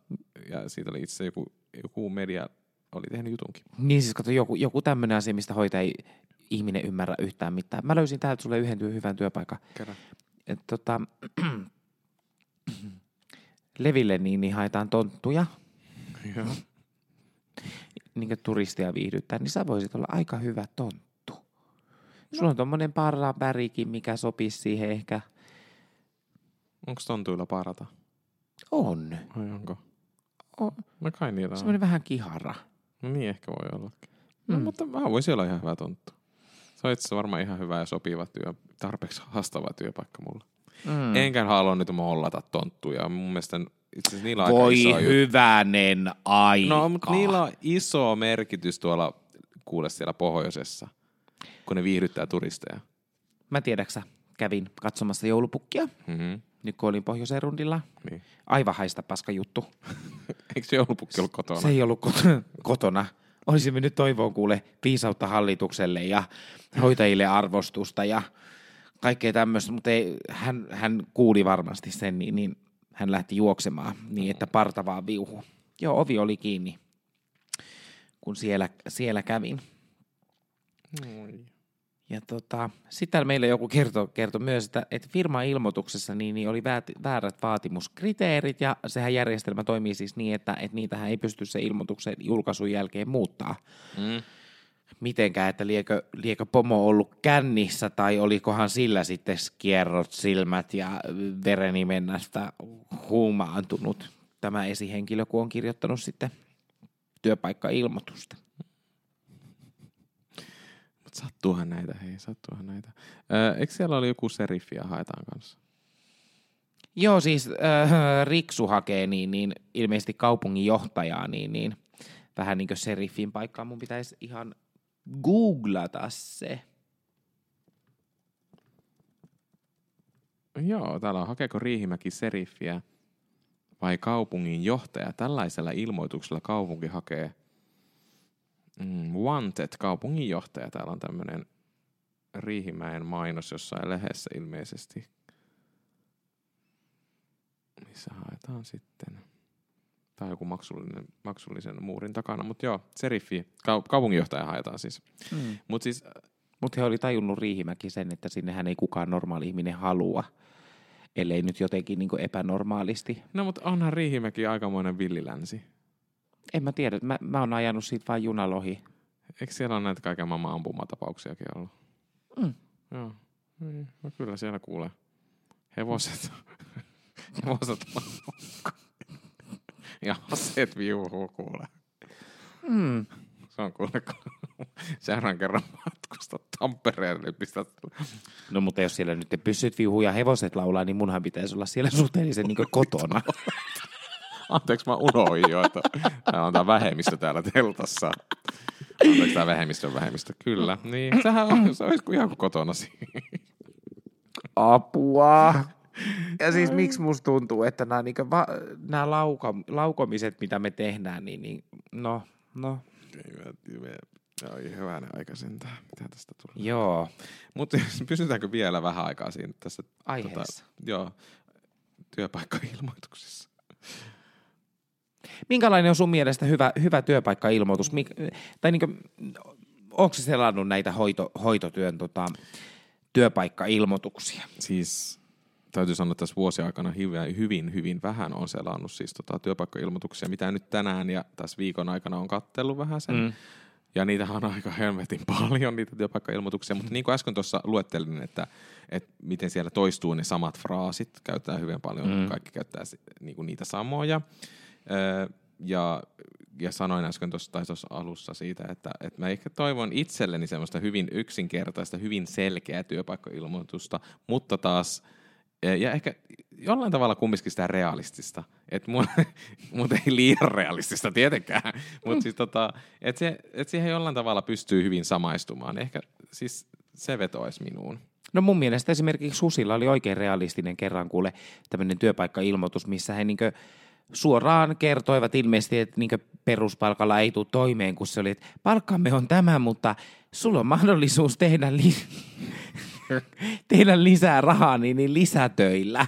ja siitä oli itse joku, joku media oli tehnyt jutunkin. Niin siis kato, joku, joku tämmöinen asia, mistä hoitaja ei ihminen ymmärrä yhtään mitään. Mä löysin täältä sulle yhden työ, hyvän työpaikan. Et, tota, Leville niin, niin haetaan tonttuja. Joo. niin turistia viihdyttää, niin sä voisit olla aika hyvä tonttu. Sulla no. on tommonen parlaan värikin, mikä sopisi siihen ehkä. Onko tontuilla parata? On. Ai onko? On. No kai niillä on. Semmoinen vähän kihara. No niin ehkä voi olla. No, mm. mutta mä voisin olla ihan hyvä tonttu. Se on itse varmaan ihan hyvä ja sopiva työ, tarpeeksi haastava työpaikka mulle. Mm. Enkä halua nyt mollata tonttuja. Mun mielestä itse asiassa niillä on aika Voi iso juttu. hyvänen aika. No, mutta niillä on iso merkitys tuolla, kuule siellä pohjoisessa, kun ne viihdyttää turisteja. Mä tiedäksä, kävin katsomassa joulupukkia, Mm-hmm. nyt kun olin pohjoisen rundilla. Niin. Aivan haista paska juttu. Eikö se joulupukki ollut kotona? Se ei ollut kot- kotona. Olisimme nyt toivoon kuule viisautta hallitukselle ja hoitajille arvostusta ja kaikkea tämmöistä, mutta ei, hän, hän kuuli varmasti sen, niin, niin hän lähti juoksemaan niin, että parta vaan viuhu. Joo, ovi oli kiinni, kun siellä, siellä kävin. Ja tota, sitten meille joku kertoi, kertoi myös, että, että firman ilmoituksessa niin, niin oli väät, väärät vaatimuskriteerit ja sehän järjestelmä toimii siis niin, että, että niitähän ei pysty se ilmoituksen julkaisun jälkeen muuttaa Mm. mitenkään, että liekö, liekö pomo ollut kännissä tai olikohan sillä sitten kierrot silmät ja verenimennästä huumaantunut tämä esihenkilö, kun on kirjoittanut sitten työpaikka-ilmoitusta. Mut sattuuhan näitä, hei, sattuuhan näitä. Öö, eikö siellä oli joku seriffi ja haetaan kanssa? Joo, siis äh, Riksu hakee niin, niin ilmeisesti kaupungin johtajaa, niin, niin vähän niin kuin seriffin paikkaa. Mun pitäisi ihan googlata se. Joo, täällä on hakeeko Riihimäki seriffiä vai kaupungin johtaja. Tällaisella ilmoituksella kaupunki hakee mm, Wanted kaupungin johtaja. Täällä on tämmöinen Riihimäen mainos jossain lehdessä ilmeisesti. Missä haetaan sitten? On joku maksullinen, maksullisen muurin takana, mutta joo, seriffi, kau- kaupunginjohtaja haetaan siis. Mm. Mutta siis Mutta he oli tajunnut Riihimäki sen, että sinnehän ei kukaan normaali ihminen halua, ellei nyt jotenkin niin epänormaalisti. No mutta onhan Riihimäki aikamoinen villilänsi. En mä tiedä, mä, mä oon ajanut siitä vain junalohi. Eikö siellä ole näitä kaiken maailman ampumatapauksiakin ollut? Mm. Joo. Niin, No kyllä siellä kuulee. Hevoset. Hevoset Ja aseet viuhuu kuulee. Mm. Se on kuule, kun seuraavan kerran matkustat Tampereelle, niin pistät No mutta jos siellä nyt pyssyt viuhuu ja hevoset laulaa, niin munhan pitäisi olla siellä suhteellisen niin kotona. Anteeksi, mä unohdin jo, että täällä on tämä vähemmistö täällä teltassa. Anteeksi, tämä vähemmistön vähemmistö. Kyllä. Niin, sehän on, se olisi kuin ihan kuin kotona. Apua. Ja siis miksi musta tuntuu, että nämä, niinku va, nämä lauka, laukomiset, mitä me tehdään, niin, niin no, no, Ei, me, oi hyvänen aika sentään. Mitä tästä tulee? joo, Mutta pysytäänkö vielä vähän aikaa siinä tässä aiheessa. joo, työpaikkailmoituksissa? Minkälainen on sun mielestä hyvä, hyvä työpaikka-ilmoitus? Mik, tai niin onko se selannut näitä hoito, hoitotyön tota, työpaikka-ilmoituksia? Siis täytyy sanoa, että tässä vuosien aikana hyvin, hyvin, hyvin vähän on selannut siis tota, työpaikkailmoituksia, mitä nyt tänään ja tässä viikon aikana on kattellut vähän sen. Mm. Ja niitähän on aika helvetin paljon, niitä työpaikkailmoituksia, mutta niin kuin äsken tuossa luettelin, että, että miten siellä toistuu ne samat fraasit, käyttää hyvin paljon, mm. kaikki käyttää niin kuin niitä samoja. Ja, ja sanoin äsken tuossa, alussa siitä, että, että mä ehkä toivon itselleni semmoista hyvin yksinkertaista, hyvin selkeää työpaikkailmoitusta, mutta taas, ja ehkä jollain tavalla kumminkin sitä realistista. Että mutta ei liian realistista tietenkään, mutta siis tota, että se, et siihen jollain tavalla pystyy hyvin samaistumaan. Ehkä siis se vetoisi minuun. No mun mielestä esimerkiksi Susilla oli oikein realistinen kerran kuule tämmöinen työpaikka-ilmoitus, missä he niinkö suoraan kertoivat ilmeisesti, että niinkö peruspalkalla ei tule toimeen, kun se oli, että palkkamme on tämä, mutta sulla on mahdollisuus tehdä, li- tehdä lisää rahaa niin, niin lisätöillä.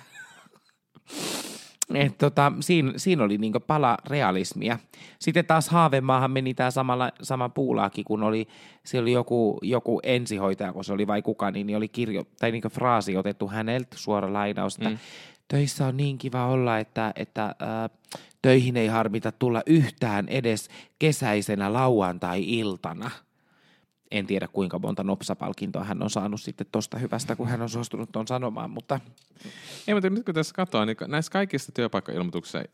Et tota, siinä, siinä oli niinku pala realismia. Sitten taas Haavemaahan meni tämä samalla, sama puulaaki, kun oli, siellä oli joku, joku ensihoitaja, kun se oli vai kuka, niin oli kirjo, tai niinku fraasi otettu häneltä, suora lainaus, että mm. töissä on niin kiva olla, että, että ää, töihin ei harmita tulla yhtään edes kesäisenä lauantai-iltana. En tiedä, kuinka monta nopsapalkintoa hän on saanut sitten tosta hyvästä, kun hän on suostunut tuon sanomaan, mutta Ei, mutta nyt kun tässä katsoo, niin näissä kaikissa työpaikkailmoituksissa äh,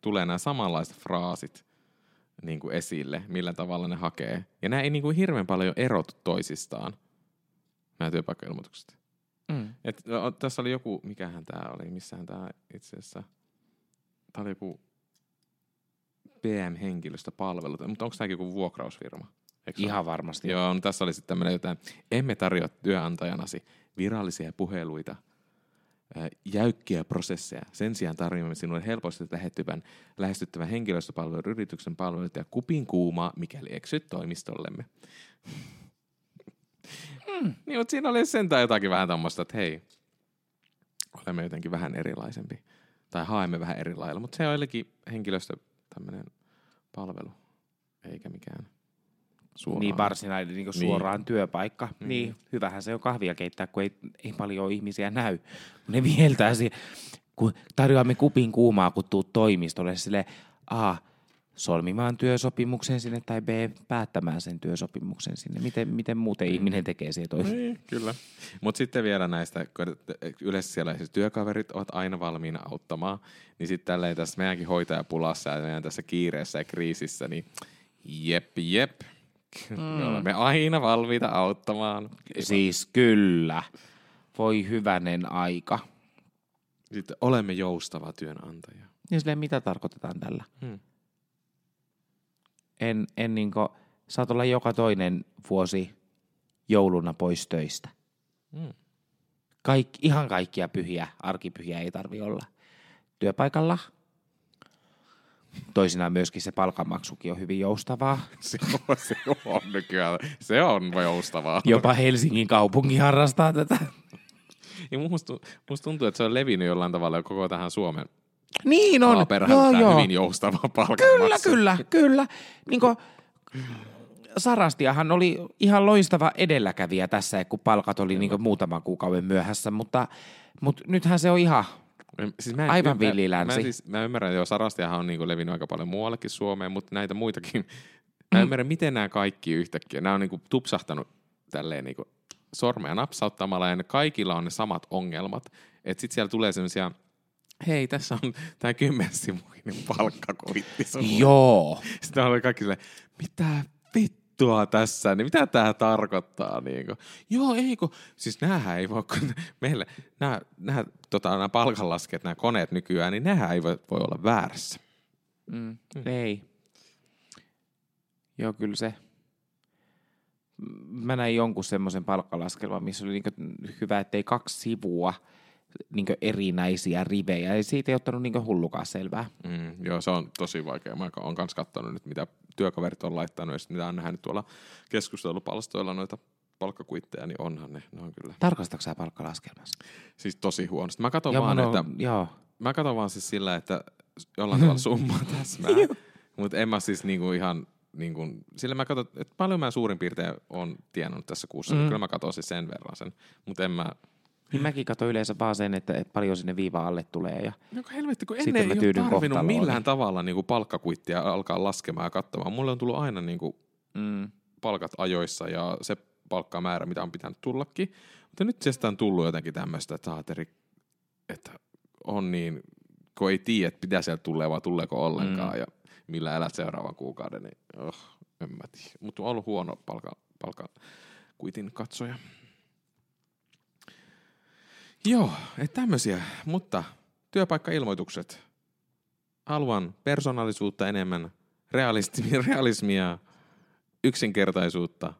tulee nämä samanlaiset fraasit niin kuin esille, millä tavalla ne hakee. Ja nämä ei niin kuin hirveän paljon erotu toisistaan, nämä työpaikkailmoitukset. mm. Et, no, tässä oli joku, mikähän tämä oli, missähän tämä itse asiassa Tää oli joku PM-henkilöstöpalvelut, mutta onko tämä joku vuokrausfirma? Eikö se ole? Ihan varmasti. Joo, no tässä oli sitten tämmöinen jotain, emme tarjoa työnantajanasi virallisia puheluita, jäykkiä prosesseja. Sen sijaan tarjoamme sinulle helposti lähestyvän, lähestyttävän henkilöstöpalvelun yrityksen palveluita ja kupin kuumaa, mikäli eksyt toimistollemme. Mm. Niin, mutta siinä oli sentään jotakin vähän tämmöistä, että hei, olemme jotenkin vähän erilaisempi. Tai haemme vähän eri lailla, mutta se on joillekin henkilöstö tämmöinen palvelu, eikä mikään suoraan. Niin varsinainen niin Niin. suoraan työpaikka. Mm. Niin, hyvähän se on kahvia keittää, kun ei, ei paljon ihmisiä näy. Ne vieltää siihen, kun tarjoamme kupin kuumaa, kun tuut toimistolle, sille A, solmimaan työsopimuksen sinne, tai B, päättämään sen työsopimuksen sinne. Miten, miten muuten ihminen tekee siihen toi? Niin, kyllä. Mutta sitten vielä näistä, kun yleensä siellä siis työkaverit ovat aina valmiina auttamaan, niin sitten tälleen tässä meidänkin hoitajapulassa ja meidän tässä kiireessä ja kriisissä, niin jep, jep. Mm. Me olemme aina valmiita auttamaan. Siis kyllä. Voi hyvänen aika. Sitten olemme joustava työnantaja. Niin silleen, mitä tarkoitetaan tällä? Hmm. En, en niinkö, saat olla joka toinen vuosi jouluna pois töistä. Mm. Kaikki, ihan kaikkia pyhiä, arkipyhiä ei tarvi olla työpaikalla. Toisinaan myöskin se palkanmaksukin on hyvin joustavaa. Se on, se on nykyään, se on joustavaa. Jopa Helsingin kaupunki harrastaa tätä. Ja musta, musta tuntuu, että se on levinnyt jollain tavalla jo koko tähän Suomen Niin on. maaperään tämä hyvin joustava palkanmaksu. Kyllä, kyllä, kyllä. Niin kuin, Sarastiahan oli ihan loistava edelläkävijä tässä, kun palkat oli niin muutaman kuukauden myöhässä, mutta, mutta nythän se on ihan, Siis mä en, Aivan mä, villi mä, siis, mä ymmärrän, että Sarastiahan on niinku levinnyt aika paljon muuallekin Suomeen, mutta näitä muitakin. Mä ymmärrän, miten nämä kaikki yhtäkkiä, nämä on niinku tupsahtanut tälleen niinku sormea napsauttamalla ja ne kaikilla on ne samat ongelmat. Että sitten siellä tulee semmoisia, hei, tässä on tämä kymmensivuinen palkkakuitti sulle. joo. Sitten oli kaikki silleen, mitä vittua tässä, niin mitä tämä tarkoittaa? Niin kuin, Joo, ei kun, siis näähän ei voi, kun meille, nämä, nämä, tota, nämä palkanlaskijat, nämä koneet nykyään, niin nehän ei voi, voi olla väärässä. Mm, ei. Joo, kyllä se. Mä näin jonkun semmoisen palkkalaskelman, missä oli niinku hyvä, ettei kaksi sivua niinku erinäisiä rivejä. Ja siitä ei ottanut niinku hullukaan selvää. Mm, joo, se on tosi vaikea. Mä oon kanssa katsonut nyt, mitä työkaverit on laittanut, ja mitä on nähnyt tuolla keskustelupalstoilla noita palkkakuitteja, niin onhan ne, ne on kyllä Tarkastatko sä palkkalaskelmassa? siis tosi huonosti. Mä katson Joo, vaan, mun että Joo. Mä katson vaan siis sillä, että jollain tavalla summa täsmää, mutta en mä siis niinku ihan, niinku, sillä mä katson, että paljon mä suurin piirtein on tienannut tässä kuussa, mm. Mm. kyllä mä katson siis sen verran sen, mutta en mä, Niin mäkin katson yleensä vaan sen, että, että paljon sinne viiva alle tulee. Ja... no kun helvetti, kun Sitten ennen mä ei ole tarvinnut kohtaloon, millään niin- tavalla niinku palkkakuittia alkaa laskemaan ja katsomaan. Mulle on tullut aina niinku Mm. palkat ajoissa ja se palkkamäärä, mitä on pitänyt tullakin, mutta nyt se on tullut jotenkin tämmöistä, että saateri, että on niin, kun ei tiedä, että pitää sieltä tulee vai tuleeko ollenkaan mm. ja millä elät seuraavan kuukauden, niin oh, en mä tiedä. Mutta on ollut huono palkan, palkan kuitin katsoja. Joo, että tämmöisiä, mutta työpaikkailmoitukset. Haluan persoonallisuutta enemmän, realismia, realismia, yksinkertaisuutta.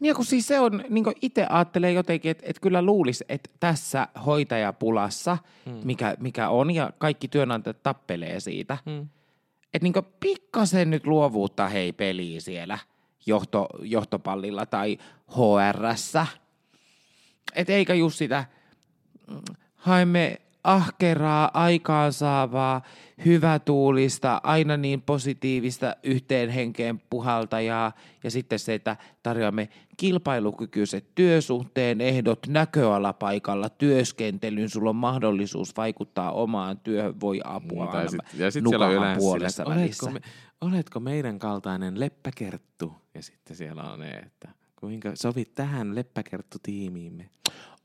Niin kun siis se on, niin itse ajattelee jotenkin, että, että kyllä luulisi, että tässä hoitajapulassa, Mm. mikä, mikä on, ja kaikki työnantajat tappelee siitä, Mm. että niin pikkasen nyt luovuutta hei peliä siellä johto, johtopallilla tai HRssä. Et eikä just sitä mm, haemme ahkeraa, aikaansaavaa, hyvätuulista, aina niin positiivista yhteen henkeen puhaltajaa ja sitten se, että tarjoamme kilpailukykyiset työsuhteen ehdot näköalapaikalla työskentelyyn, sulla on mahdollisuus vaikuttaa omaan työhön, voi apua aina sit, ja sitten siellä on puolessa sillä, välissä. oletko, me, oletko meidän kaltainen leppäkerttu? Ja sitten siellä on ne, että kuinka sovit tähän leppäkerttu-tiimiimme.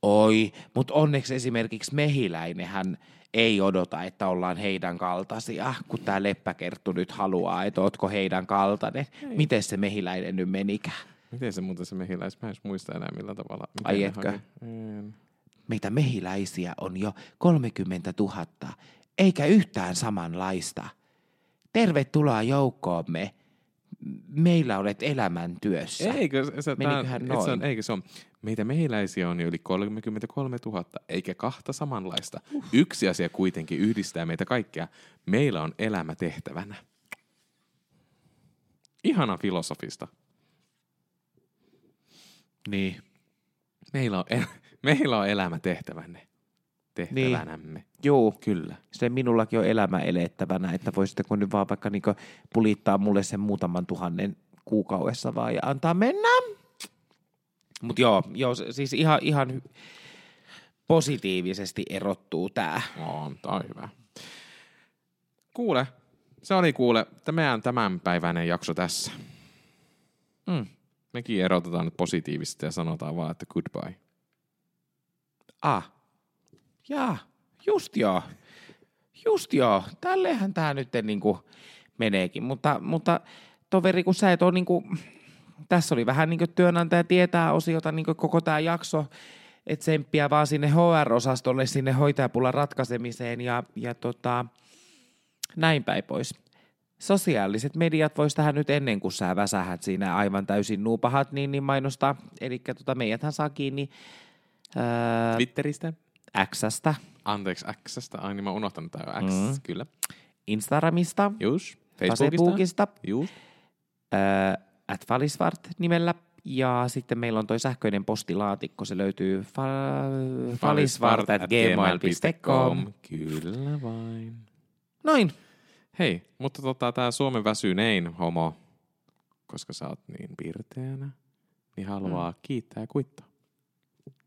Oi, mutta onneksi esimerkiksi mehiläinenhän ei odota, että ollaan heidän kaltaisia, kun tämä leppäkerttu nyt haluaa, että ootko heidän kaltainen. Miten se mehiläinen nyt menikään? Miten se muuten se mehiläis? Mä en muista enää millä tavalla. Miten Ai etkö? Meitä mehiläisiä on jo 30 000 eikä yhtään samanlaista. Tervetuloa joukkoomme. Meillä olet elämäntyössä. Eikö se, Meniköhän et se on, eikö se on, meitä mehiläisiä on jo yli 33 000, eikä kahta samanlaista. Uh. Yksi asia kuitenkin yhdistää meitä kaikkia. Meillä on elämä tehtävänä. Ihana filosofista. Niin. Meillä on, el- meillä on elämä tehtävänne. Tehtävänämme. Niin. Juu. Kyllä. Se minullakin on elämä elettävänä, että voisitteko nyt vaan vaikka niinku pulittaa mulle sen muutaman tuhannen kuukaudessa vaan ja antaa mennä. Mutta joo, joo, siis ihan, ihan positiivisesti erottuu tää. On, tää on hyvä. Kuule, se oli kuule, tämä meidän tämänpäiväinen jakso tässä. Mm. Mekin erotetaan nyt positiivisesti ja sanotaan vaan, että goodbye. Ah. Jaa, just joo. Just joo. Tällehän tää nyt niinku meneekin. Mutta, mutta toveri, kun sä et ole niinku, tässä oli vähän niinku työnantaja tietää osiota niinku koko tämä jakso, että tsemppiä vaan sinne HR-osastolle, sinne hoitajapulan ratkaisemiseen ja, ja tota, näin päin pois. Sosiaaliset mediat vois tähän nyt ennen kuin sä väsähät siinä aivan täysin nuupahat, niin, niin mainostaa. Eli tota, meidäthän saa kiinni ää, Twitteristä? Xstä, Anteeksi, Xstä. Ai niin mä unohtanut tää X, mm. kyllä. Instagramista, Jus. Facebookista. Facebookista, Jus. ää, at Falisvart nimellä. Ja sitten meillä on toi sähköinen postilaatikko, se löytyy fa- falisvart at gmail.com. Kyllä vain. Noin, Hei, mutta tota, tää Suomen väsynein homo, koska sä oot niin pirteänä, niin haluaa mm. kiittää ja kuittaa.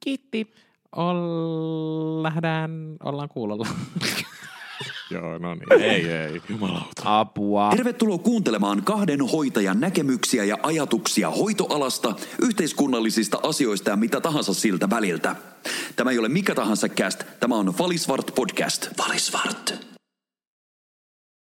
kiitti. Ol... Lähdään, ollaan kuulolla. Joo, no niin. Ei, ei, jumalauta. Apua. Tervetuloa kuuntelemaan kahden hoitajan näkemyksiä ja ajatuksia hoitoalasta, yhteiskunnallisista asioista ja mitä tahansa siltä väliltä. Tämä ei ole mikä tahansa cast, tämä on Valisvart podcast. Valisvart.